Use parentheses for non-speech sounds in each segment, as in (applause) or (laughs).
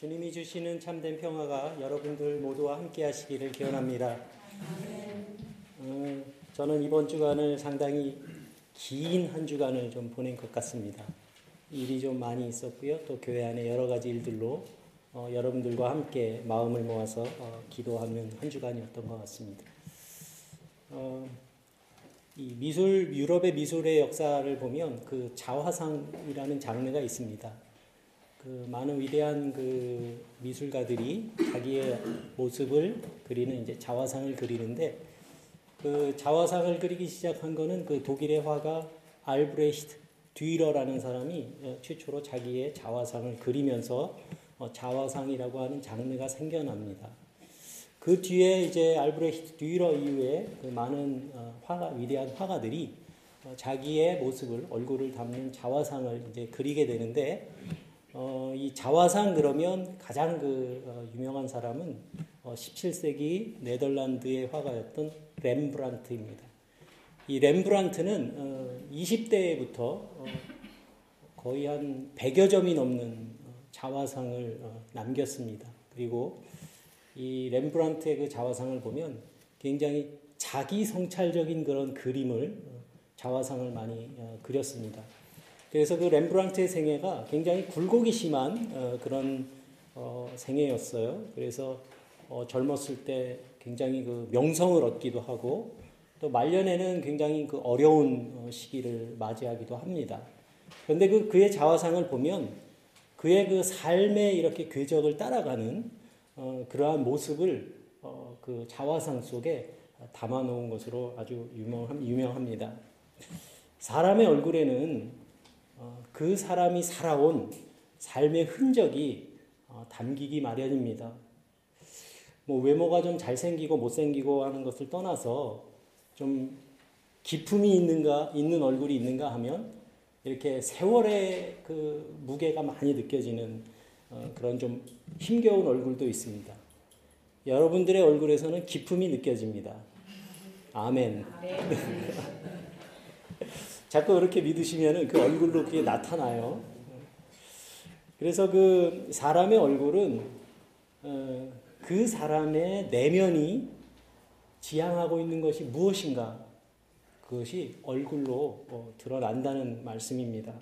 주님이 주시는 참된 평화가 여러분들 모두와 함께 하시기를 기원합니다. 어, 저는 이번 주간을 상당히 긴 한 주간을 좀 보낸 것 같습니다. 일이 좀 많이 있었고요. 또 교회 안에 여러 가지 일들로 어, 여러분들과 함께 마음을 모아서 어, 기도하는 한 주간이었던 것 같습니다. 어, 이 미술 유럽의 미술의 역사를 보면 그 자화상이라는 장르가 있습니다. 그 많은 위대한 그 미술가들이 자기의 모습을 그리는 이제 자화상을 그리는데 그 자화상을 그리기 시작한 거는 그 독일의 화가 알브레히트 듀러라는 사람이 어, 최초로 자기의 자화상을 그리면서 어, 자화상이라고 하는 장르가 생겨납니다. 그 뒤에 이제 알브레히트 듀러 이후에 그 많은 어, 화가 위대한 화가들이 자기의 모습을 얼굴을 담는 자화상을 이제 그리게 되는데 어, 이 자화상 그러면 가장 그 어, 유명한 사람은 어, 17세기 네덜란드의 화가였던 렘브란트입니다. 이 렘브란트는 어, 20대부터 어, 거의 한 100여 점이 넘는 어, 자화상을 어, 남겼습니다. 그리고 이 렘브란트의 그 자화상을 보면 굉장히 자기 성찰적인 그런 그림을 자화상을 많이 그렸습니다. 그래서 그 렘브란트의 생애가 굉장히 굴곡이 심한 어, 그런 어, 생애였어요. 그래서 어, 젊었을 때 굉장히 그 명성을 얻기도 하고 또 말년에는 굉장히 그 어려운 어, 시기를 맞이하기도 합니다. 그런데 그 그의 자화상을 보면 그의 그 삶의 이렇게 궤적을 따라가는 어, 그러한 모습을 어, 그 자화상 속에 담아놓은 것으로 아주 유명합니다. 사람의 얼굴에는 어, 그 사람이 살아온 삶의 흔적이 어, 담기기 마련입니다. 뭐 외모가 좀 잘생기고 못생기고 하는 것을 떠나서 좀 기품이 있는가 있는 얼굴이 있는가 하면 이렇게 세월의 그 무게가 많이 느껴지는 어, 그런 좀 힘겨운 얼굴도 있습니다. 여러분들의 얼굴에서는 기품이 느껴집니다. 아멘. (laughs) 자꾸 그렇게 믿으시면 그 얼굴로 그게 나타나요. 그래서 그 사람의 얼굴은 어, 그 사람의 내면이 지향하고 있는 것이 무엇인가 그것이 얼굴로 어, 드러난다는 말씀입니다.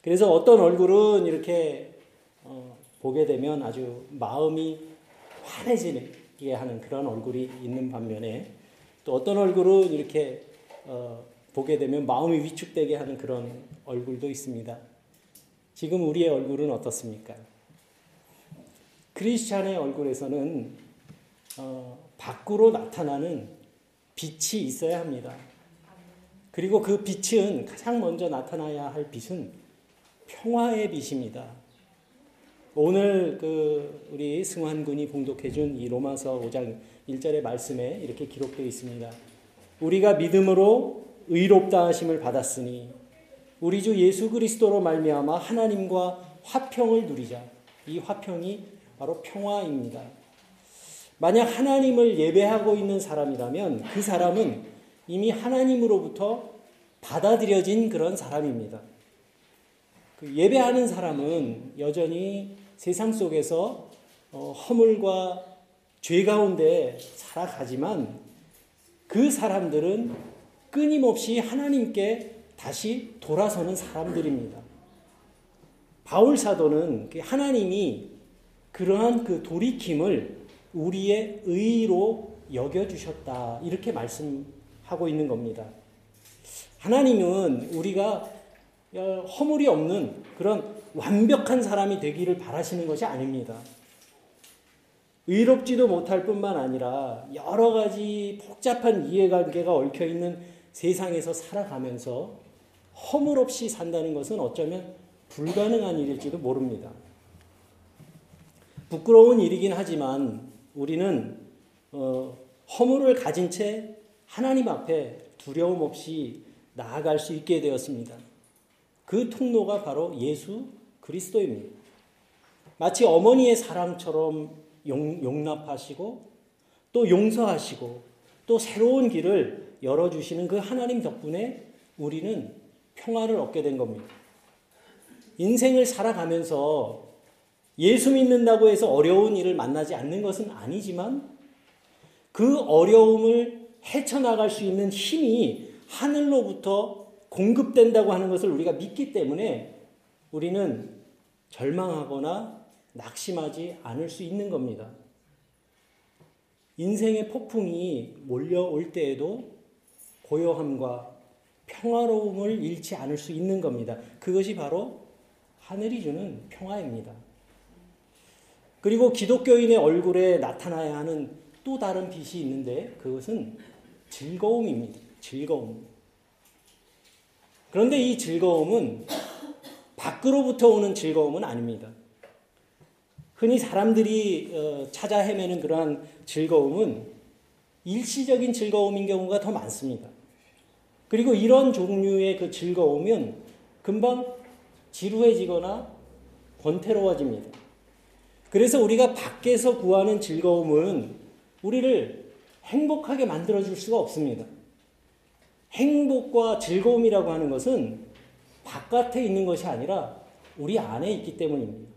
그래서 어떤 얼굴은 이렇게 어, 보게 되면 아주 마음이 환해지게 하는 그런 얼굴이 있는 반면에 또 어떤 얼굴은 이렇게 보게 되면 마음이 위축되게 하는 그런 얼굴도 있습니다. 지금 우리의 얼굴은 어떻습니까? 크리스찬의 얼굴에서는 어, 밖으로 나타나는 빛이 있어야 합니다. 그리고 그 빛은 가장 먼저 나타나야 할 빛은 평화의 빛입니다. 오늘 그 우리 승환 군이 봉독해 준 이 로마서 5장 1절의 말씀에 이렇게 기록되어 있습니다. 우리가 믿음으로 의롭다 하심을 받았으니 우리 주 예수 그리스도로 말미암아 하나님과 화평을 누리자. 이 화평이 바로 평화입니다. 만약 하나님을 예배하고 있는 사람이라면 그 사람은 이미 하나님으로부터 받아들여진 그런 사람입니다. 그 예배하는 사람은 여전히 세상 속에서 어, 허물과 죄 가운데 살아가지만 그 사람들은 끊임없이 하나님께 다시 돌아서는 사람들입니다. 바울 사도는 그 하나님이 그러한 그 돌이킴을 우리의 의로 여겨주셨다. 이렇게 말씀하고 있는 겁니다. 하나님은 우리가 허물이 없는 그런 완벽한 사람이 되기를 바라시는 것이 아닙니다. 의롭지도 못할 뿐만 아니라 여러 가지 복잡한 이해관계가 얽혀 있는 세상에서 살아가면서 허물 없이 산다는 것은 어쩌면 불가능한 일일지도 모릅니다. 부끄러운 일이긴 하지만 우리는 어, 허물을 가진 채 하나님 앞에 두려움 없이 나아갈 수 있게 되었습니다. 그 통로가 바로 예수 그리스도입니다. 마치 어머니의 사랑처럼 용, 용납하시고 또 용서하시고 또 새로운 길을 열어주시는 그 하나님 덕분에 우리는 평화를 얻게 된 겁니다. 인생을 살아가면서 예수 믿는다고 해서 어려운 일을 만나지 않는 것은 아니지만 그 어려움을 헤쳐나갈 수 있는 힘이 하늘로부터 공급된다고 하는 것을 우리가 믿기 때문에 우리는 절망하거나 낙심하지 않을 수 있는 겁니다. 인생의 폭풍이 몰려올 때에도 고요함과 평화로움을 잃지 않을 수 있는 겁니다. 그것이 바로 하늘이 주는 평화입니다. 그리고 기독교인의 얼굴에 나타나야 하는 또 다른 빛이 있는데 그것은 즐거움입니다. 즐거움. 그런데 이 즐거움은 밖으로부터 오는 즐거움은 아닙니다. 흔히 사람들이 어, 찾아 헤매는 그러한 즐거움은 일시적인 즐거움인 경우가 더 많습니다. 그리고 이런 종류의 그 즐거움은 금방 지루해지거나 권태로워집니다. 그래서 우리가 밖에서 구하는 즐거움은 우리를 행복하게 만들어줄 수가 없습니다. 행복과 즐거움이라고 하는 것은 바깥에 있는 것이 아니라 우리 안에 있기 때문입니다.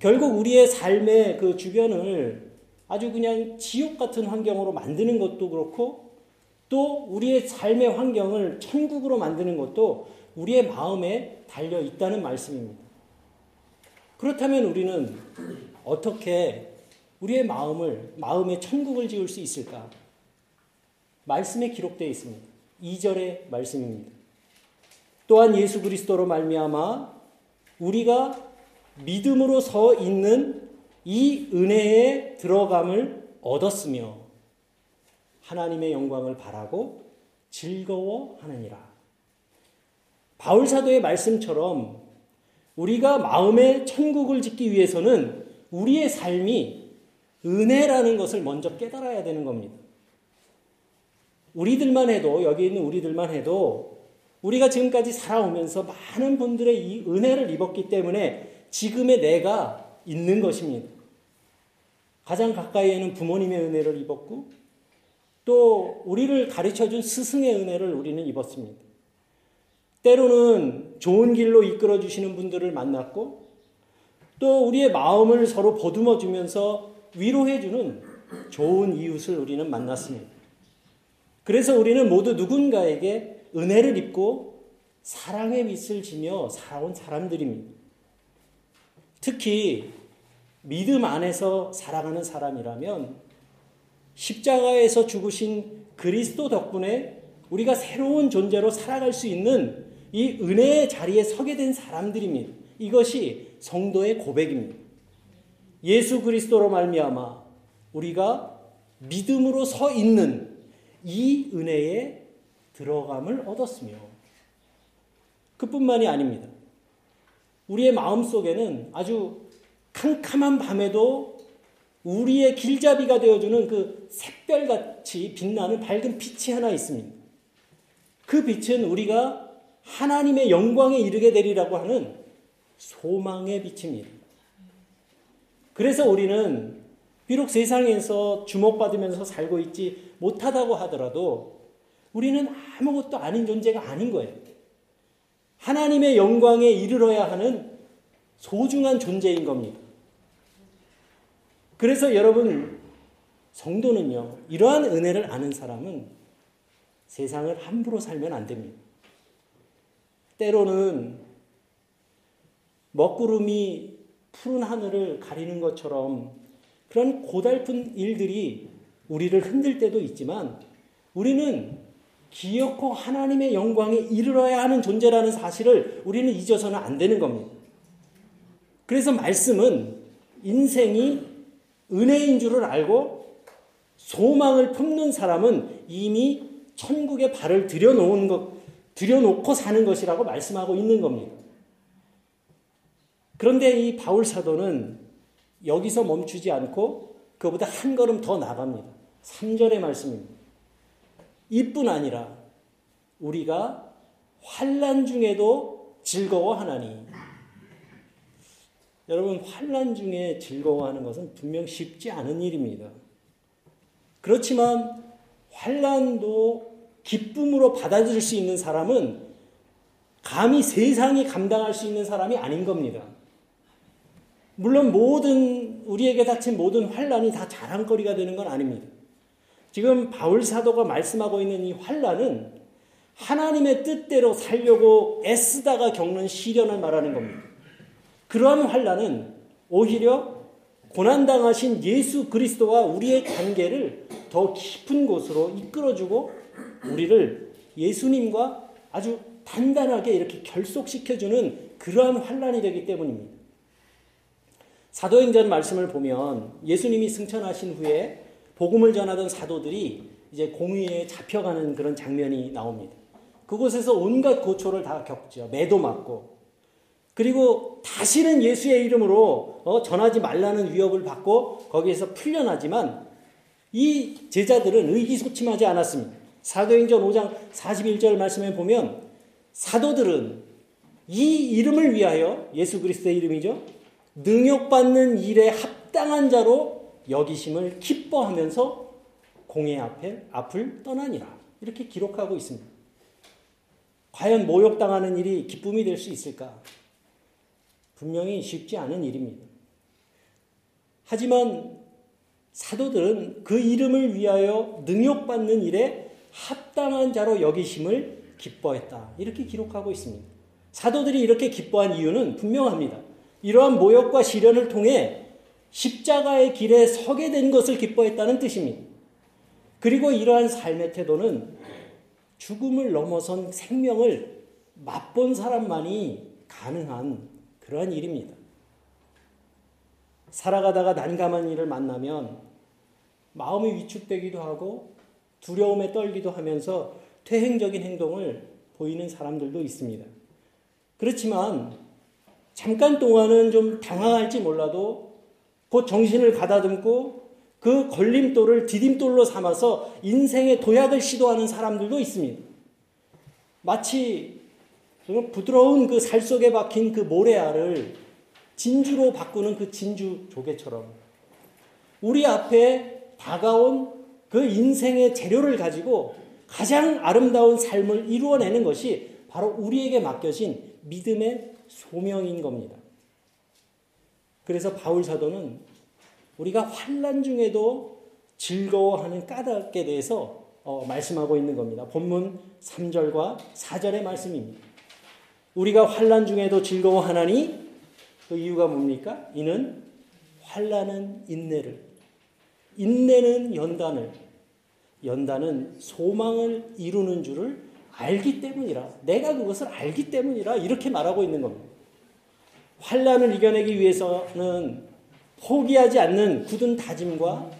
결국 우리의 삶의 그 주변을 아주 그냥 지옥 같은 환경으로 만드는 것도 그렇고 또 우리의 삶의 환경을 천국으로 만드는 것도 우리의 마음에 달려 있다는 말씀입니다. 그렇다면 우리는 어떻게 우리의 마음을, 마음의 천국을 지을 수 있을까? 말씀에 기록되어 있습니다. 2절의 말씀입니다. 또한 예수 그리스도로 말미암아 우리가 믿음으로 서 있는 이 은혜에 들어감을 얻었으며 하나님의 영광을 바라고 즐거워하느니라. 바울 사도의 말씀처럼 우리가 마음의 천국을 짓기 위해서는 우리의 삶이 은혜라는 것을 먼저 깨달아야 되는 겁니다. 우리들만 해도, 여기 있는 우리들만 해도 우리가 지금까지 살아오면서 많은 분들의 이 은혜를 입었기 때문에 지금의 내가 있는 것입니다. 가장 가까이에는 부모님의 은혜를 입었고 또 우리를 가르쳐 준 스승의 은혜를 우리는 입었습니다. 때로는 좋은 길로 이끌어 주시는 분들을 만났고 또 우리의 마음을 서로 보듬어 주면서 위로해 주는 좋은 이웃을 우리는 만났습니다. 그래서 우리는 모두 누군가에게 은혜를 입고 사랑의 빛을 지며 살아온 사람들입니다. 특히 믿음 안에서 살아가는 사람이라면 십자가에서 죽으신 그리스도 덕분에 우리가 새로운 존재로 살아갈 수 있는 이 은혜의 자리에 서게 된 사람들입니다. 이것이 성도의 고백입니다. 예수 그리스도로 말미암아 우리가 믿음으로 서 있는 이 은혜에 들어감을 얻었으며 그뿐만이 아닙니다. 우리의 마음 속에는 아주 캄캄한 밤에도 우리의 길잡이가 되어주는 그 샛별같이 빛나는 밝은 빛이 하나 있습니다. 그 빛은 우리가 하나님의 영광에 이르게 되리라고 하는 소망의 빛입니다. 그래서 우리는 비록 세상에서 주목받으면서 살고 있지 못하다고 하더라도 우리는 아무것도 아닌 존재가 아닌 거예요. 하나님의 영광에 이르러야 하는 소중한 존재인 겁니다. 그래서 여러분, 성도는요, 이러한 은혜를 아는 사람은 세상을 함부로 살면 안 됩니다. 때로는 먹구름이 푸른 하늘을 가리는 것처럼 그런 고달픈 일들이 우리를 흔들 때도 있지만 우리는 기어코 하나님의 영광에 이르러야 하는 존재라는 사실을 우리는 잊어서는 안 되는 겁니다. 그래서 말씀은 인생이 은혜인 줄을 알고 소망을 품는 사람은 이미 천국에 발을 들여놓은 것, 들여놓고 사는 것이라고 말씀하고 있는 겁니다. 그런데 이 바울 사도는 여기서 멈추지 않고 그보다 한 걸음 더 나갑니다. 3절의 말씀입니다. 이뿐 아니라 우리가 환란 중에도 즐거워하나니 여러분 환란 중에 즐거워하는 것은 분명 쉽지 않은 일입니다. 그렇지만 환란도 기쁨으로 받아들일 수 있는 사람은 감히 세상이 감당할 수 있는 사람이 아닌 겁니다. 물론 모든 우리에게 닥친 모든 환란이 다 자랑거리가 되는 건 아닙니다. 지금 바울 사도가 말씀하고 있는 이 환란은 하나님의 뜻대로 살려고 애쓰다가 겪는 시련을 말하는 겁니다. 그러한 환란은 오히려 고난당하신 예수 그리스도와 우리의 관계를 더 깊은 곳으로 이끌어주고 우리를 예수님과 아주 단단하게 이렇게 결속시켜주는 그러한 환란이 되기 때문입니다. 사도행전 말씀을 보면 예수님이 승천하신 후에 복음을 전하던 사도들이 이제 공의에 잡혀가는 그런 장면이 나옵니다. 그곳에서 온갖 고초를 다 겪죠. 매도 맞고. 그리고 다시는 예수의 이름으로 어, 전하지 말라는 위협을 받고 거기에서 풀려나지만 이 제자들은 의기소침하지 않았습니다. 사도행전 5장 41절 말씀에 보면 사도들은 이 이름을 위하여 예수 그리스도의 이름이죠. 능욕받는 일에 합당한 자로 여기심을 기뻐하면서 공의 앞에 앞을 떠나니라. 이렇게 기록하고 있습니다. 과연 모욕당하는 일이 기쁨이 될 수 있을까? 분명히 쉽지 않은 일입니다. 하지만 사도들은 그 이름을 위하여 능욕받는 일에 합당한 자로 여기심을 기뻐했다. 이렇게 기록하고 있습니다. 사도들이 이렇게 기뻐한 이유는 분명합니다. 이러한 모욕과 시련을 통해 십자가의 길에 서게 된 것을 기뻐했다는 뜻입니다. 그리고 이러한 삶의 태도는 죽음을 넘어선 생명을 맛본 사람만이 가능한 그러한 일입니다. 살아가다가 난감한 일을 만나면 마음이 위축되기도 하고 두려움에 떨기도 하면서 퇴행적인 행동을 보이는 사람들도 있습니다. 그렇지만 잠깐 동안은 좀 당황할지 몰라도 곧 정신을 가다듬고 그 걸림돌을 디딤돌로 삼아서 인생의 도약을 시도하는 사람들도 있습니다. 마치 부드러운 그 살 속에 박힌 그 모래알을 진주로 바꾸는 그 진주 조개처럼 우리 앞에 다가온 그 인생의 재료를 가지고 가장 아름다운 삶을 이루어내는 것이 바로 우리에게 맡겨진 믿음의 소명인 겁니다. 그래서 바울 사도는 우리가 환란 중에도 즐거워하는 까닭에 대해서 어, 말씀하고 있는 겁니다. 본문 3절과 4절의 말씀입니다. 우리가 환란 중에도 즐거워하나니 그 이유가 뭡니까? 이는 환란은 인내를, 인내는 연단을, 연단은 소망을 이루는 줄을 알기 때문이라. 내가 그것을 알기 때문이라 이렇게 말하고 있는 겁니다. 환란을 이겨내기 위해서는 포기하지 않는 굳은 다짐과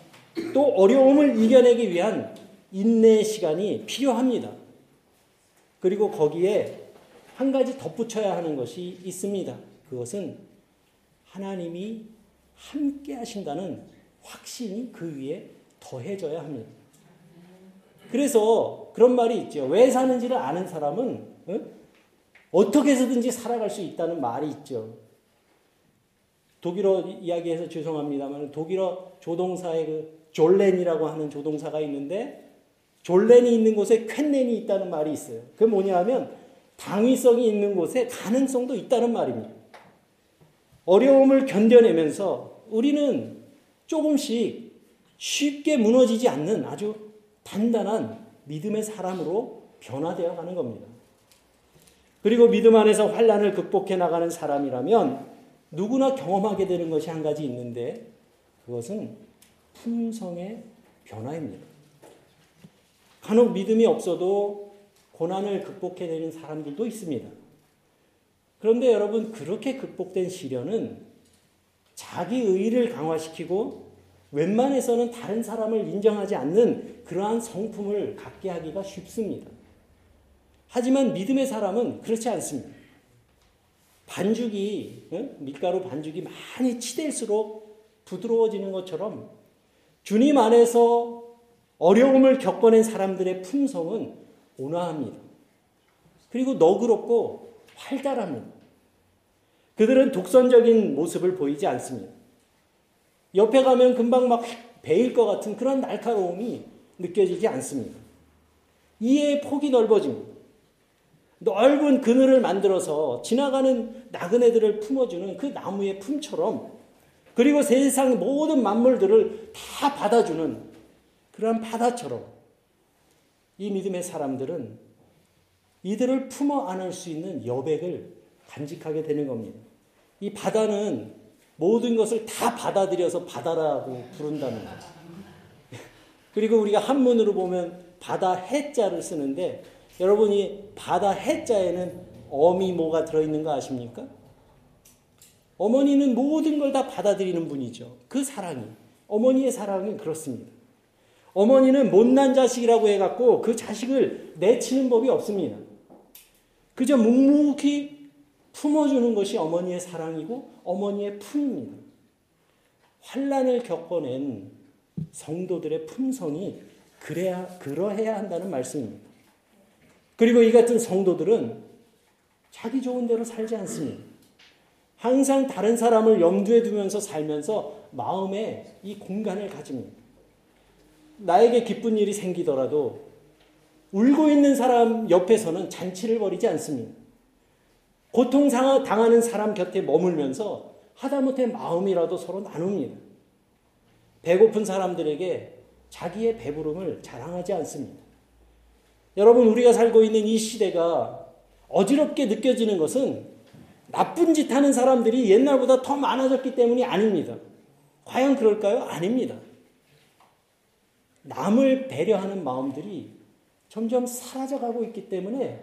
또 어려움을 이겨내기 위한 인내의 시간이 필요합니다. 그리고 거기에 한 가지 덧붙여야 하는 것이 있습니다. 그것은 하나님이 함께 하신다는 확신이 그 위에 더해져야 합니다. 그래서 그런 말이 있죠. 왜 사는지를 아는 사람은 어? 떻게 해서든지 살아갈 수 있다는 말이 있죠. 독일어 이야기해서 죄송합니다만 독일어 조동사의 그 졸렌이라고 하는 조동사가 있는데 졸렌이 있는 곳에 퀸렌이 있다는 말이 있어요. 그게 뭐냐 하면 당위성이 있는 곳에 가능성도 있다는 말입니다. 어려움을 견뎌내면서 우리는 조금씩 쉽게 무너지지 않는 아주 단단한 믿음의 사람으로 변화되어 가는 겁니다. 그리고 믿음 안에서 환란을 극복해 나가는 사람이라면 누구나 경험하게 되는 것이 한 가지 있는데 그것은 품성의 변화입니다. 간혹 믿음이 없어도 고난을 극복해내는 사람들도 있습니다. 그런데 여러분, 그렇게 극복된 시련은 자기 의를 강화시키고 웬만해서는 다른 사람을 인정하지 않는 그러한 성품을 갖게 하기가 쉽습니다. 하지만 믿음의 사람은 그렇지 않습니다. 반죽이 밀가루 반죽이 많이 치댈수록 부드러워지는 것처럼 주님 안에서 어려움을 겪어낸 사람들의 품성은 온화합니다. 그리고 너그럽고 활달합니다. 그들은 독선적인 모습을 보이지 않습니다. 옆에 가면 금방 막 베일 것 같은 그런 날카로움이 느껴지지 않습니다. 이해의 폭이 넓어집니다. 넓은 그늘을 만들어서 지나가는 나그네들을 품어주는 그 나무의 품처럼 그리고 세상 모든 만물들을 다 받아주는 그러한 바다처럼 이 믿음의 사람들은 이들을 품어 안을 수 있는 여백을 간직하게 되는 겁니다. 이 바다는 모든 것을 다 받아들여서 바다라고 부른다는 거죠. 그리고 우리가 한문으로 보면 바다 해자를 쓰는데 여러분 이 바다 해자에는 어미 뭐가 들어있는 거 아십니까? 어머니는 모든 걸 다 받아들이는 분이죠. 그 사랑이. 어머니의 사랑은 그렇습니다. 어머니는 못난 자식이라고 해갖고 그 자식을 내치는 법이 없습니다. 그저 묵묵히 품어주는 것이 어머니의 사랑이고 어머니의 품입니다. 환란을 겪어낸 성도들의 품성이 그래야 그러해야 한다는 말씀입니다. 그리고 이 같은 성도들은 자기 좋은 대로 살지 않습니다. 항상 다른 사람을 염두에 두면서 살면서 마음에 이 공간을 가집니다. 나에게 기쁜 일이 생기더라도 울고 있는 사람 옆에서는 잔치를 벌이지 않습니다. 고통 당하는 사람 곁에 머물면서 하다못해 마음이라도 서로 나눕니다. 배고픈 사람들에게 자기의 배부름을 자랑하지 않습니다. 여러분, 우리가 살고 있는 이 시대가 어지럽게 느껴지는 것은 나쁜 짓 하는 사람들이 옛날보다 더 많아졌기 때문이 아닙니다. 과연 그럴까요? 아닙니다. 남을 배려하는 마음들이 점점 사라져가고 있기 때문에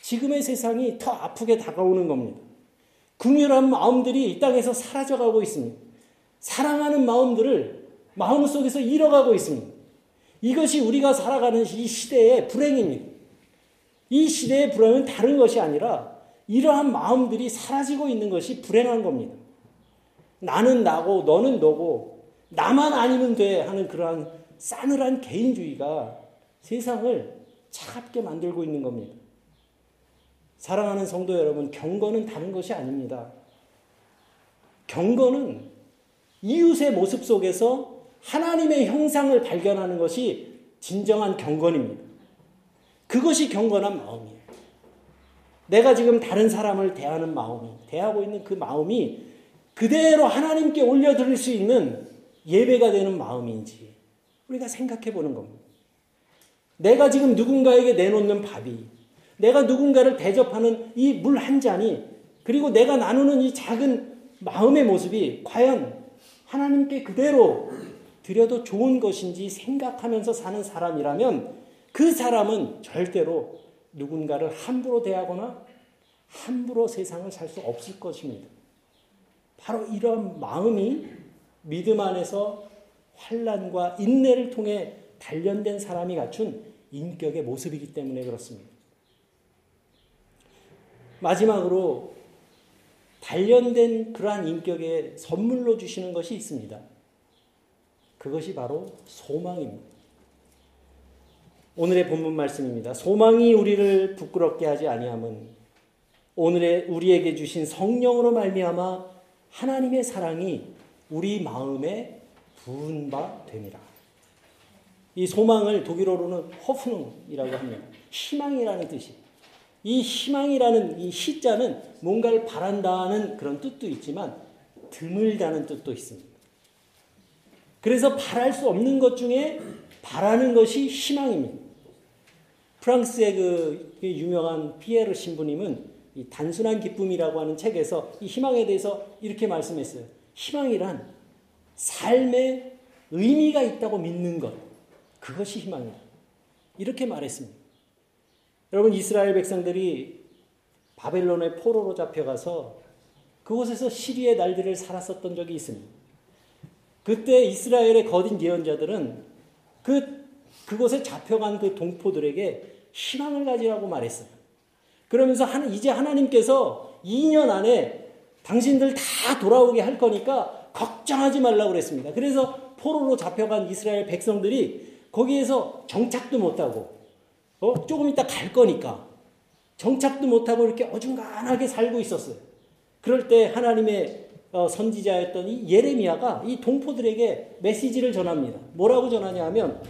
지금의 세상이 더 아프게 다가오는 겁니다. 긍휼한 마음들이 이 땅에서 사라져가고 있습니다. 사랑하는 마음들을 마음속에서 잃어가고 있습니다. 이것이 우리가 살아가는 이 시대의 불행입니다. 이 시대의 불행은 다른 것이 아니라 이러한 마음들이 사라지고 있는 것이 불행한 겁니다. 나는 나고 너는 너고 나만 아니면 돼 하는 그러한 싸늘한 개인주의가 세상을 차갑게 만들고 있는 겁니다. 사랑하는 성도 여러분, 경건은 다른 것이 아닙니다. 경건은 이웃의 모습 속에서 하나님의 형상을 발견하는 것이 진정한 경건입니다. 그것이 경건한 마음이에요. 내가 지금 다른 사람을 대하는 마음이, 대하고 있는 그 마음이 그대로 하나님께 올려드릴 수 있는 예배가 되는 마음인지 우리가 생각해 보는 겁니다. 내가 지금 누군가에게 내놓는 밥이, 내가 누군가를 대접하는 이 물 한 잔이, 그리고 내가 나누는 이 작은 마음의 모습이 과연 하나님께 그대로 드려도 좋은 것인지 생각하면서 사는 사람이라면 그 사람은 절대로 누군가를 함부로 대하거나 함부로 세상을 살 수 없을 것입니다. 바로 이런 마음이 믿음 안에서 환란과 인내를 통해 단련된 사람이 갖춘 인격의 모습이기 때문에 그렇습니다. 마지막으로 단련된 그러한 인격에 선물로 주시는 것이 있습니다. 그것이 바로 소망입니다. 오늘의 본문 말씀입니다. 소망이 우리를 부끄럽게 하지 아니함은 오늘의 우리에게 주신 성령으로 말미암아 하나님의 사랑이 우리 마음에 부은 바 됨이라. 이 소망을 독일어로는 허프능이라고 합니다. 희망이라는 뜻이. 이 희망이라는 이 시자는 뭔가를 바란다는 그런 뜻도 있지만 드물다는 뜻도 있습니다. 그래서 바랄 수 없는 것 중에 바라는 것이 희망입니다. 프랑스의 그 유명한 피에르 신부님은 이 단순한 기쁨이라고 하는 책에서 이 희망에 대해서 이렇게 말씀했어요. 희망이란 삶에 의미가 있다고 믿는 것. 그것이 희망이다. 이렇게 말했습니다. 여러분, 이스라엘 백성들이 바벨론의 포로로 잡혀가서 그곳에서 시리의 날들을 살았었던 적이 있습니다. 그때 이스라엘의 거짓 예언자들은 그 그곳에 잡혀간 그 동포들에게 희망을 가지라고 말했어요. 그러면서 이제 하나님께서 2년 안에 당신들 다 돌아오게 할 거니까 걱정하지 말라고 그랬습니다. 그래서 포로로 잡혀간 이스라엘 백성들이 거기에서 정착도 못하고 어? 조금 있다 갈 거니까 정착도 못하고 이렇게 어중간하게 살고 있었어요. 그럴 때 하나님의 어, 선지자였던 이 예레미야가 이 동포들에게 메시지를 전합니다. 뭐라고 전하냐 하면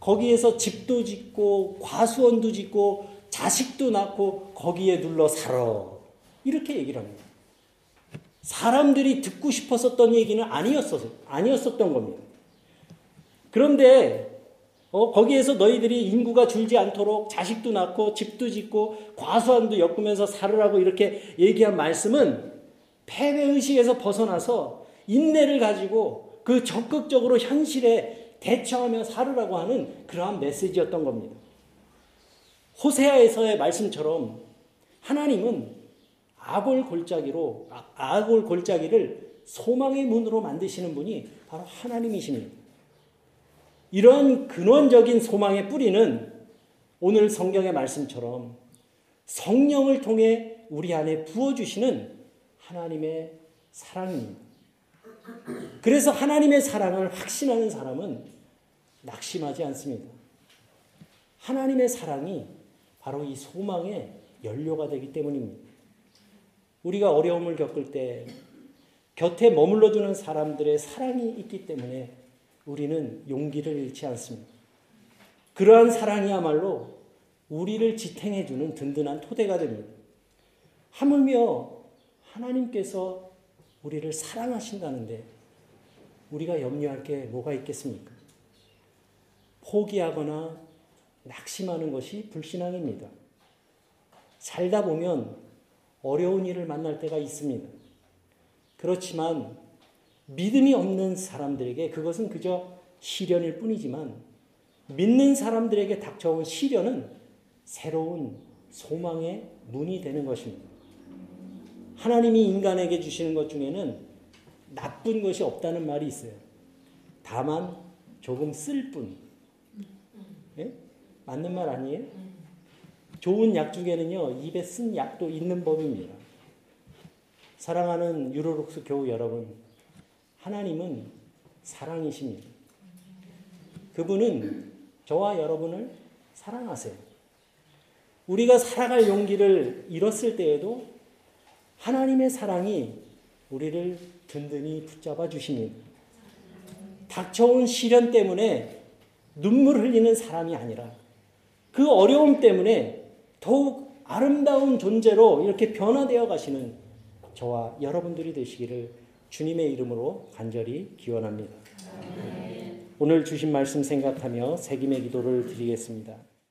거기에서 집도 짓고 과수원도 짓고 자식도 낳고 거기에 눌러 살아. 이렇게 얘기를 합니다. 사람들이 듣고 싶었었던 얘기는 아니었어, 아니었었던 겁니다. 그런데 어, 거기에서 너희들이 인구가 줄지 않도록 자식도 낳고 집도 짓고 과수원도 엮으면서 살으라고 이렇게 얘기한 말씀은 패배의식에서 벗어나서 인내를 가지고 그 적극적으로 현실에 대처하며 살으라고 하는 그러한 메시지였던 겁니다. 호세아에서의 말씀처럼 하나님은 아골 골짜기로 아, 아골 골짜기를 소망의 문으로 만드시는 분이 바로 하나님이십니다. 이런 근원적인 소망의 뿌리는 오늘 성경의 말씀처럼 성령을 통해 우리 안에 부어주시는 하나님의 사랑입니다. 그래서 하나님의 사랑을 확신하는 사람은 낙심하지 않습니다. 하나님의 사랑이 바로 이 소망의 연료가 되기 때문입니다. 우리가 어려움을 겪을 때 곁에 머물러 주는 사람들의 사랑이 있기 때문에 우리는 용기를 잃지 않습니다. 그러한 사랑이야말로 우리를 지탱해 주는 든든한 토대가 됩니다. 하물며 하나님께서 우리를 사랑하신다는데 우리가 염려할 게 뭐가 있겠습니까? 포기하거나 낙심하는 것이 불신앙입니다. 살다 보면 어려운 일을 만날 때가 있습니다. 그렇지만 믿음이 없는 사람들에게 그것은 그저 시련일 뿐이지만 믿는 사람들에게 닥쳐온 시련은 새로운 소망의 문이 되는 것입니다. 하나님이 인간에게 주시는 것 중에는 나쁜 것이 없다는 말이 있어요. 다만 조금 쓸 뿐. 예? 맞는 말 아니에요? 좋은 약 중에는요, 입에 쓴 약도 있는 법입니다. 사랑하는 유로룩스 교우 여러분, 하나님은 사랑이십니다. 그분은 저와 여러분을 사랑하세요. 우리가 살아갈 용기를 잃었을 때에도 하나님의 사랑이 우리를 든든히 붙잡아 주십니다. 닥쳐온 시련 때문에 눈물 흘리는 사람이 아니라 그 어려움 때문에 더욱 아름다운 존재로 이렇게 변화되어 가시는 저와 여러분들이 되시기를 주님의 이름으로 간절히 기원합니다. 오늘 주신 말씀 생각하며 새김의 기도를 드리겠습니다.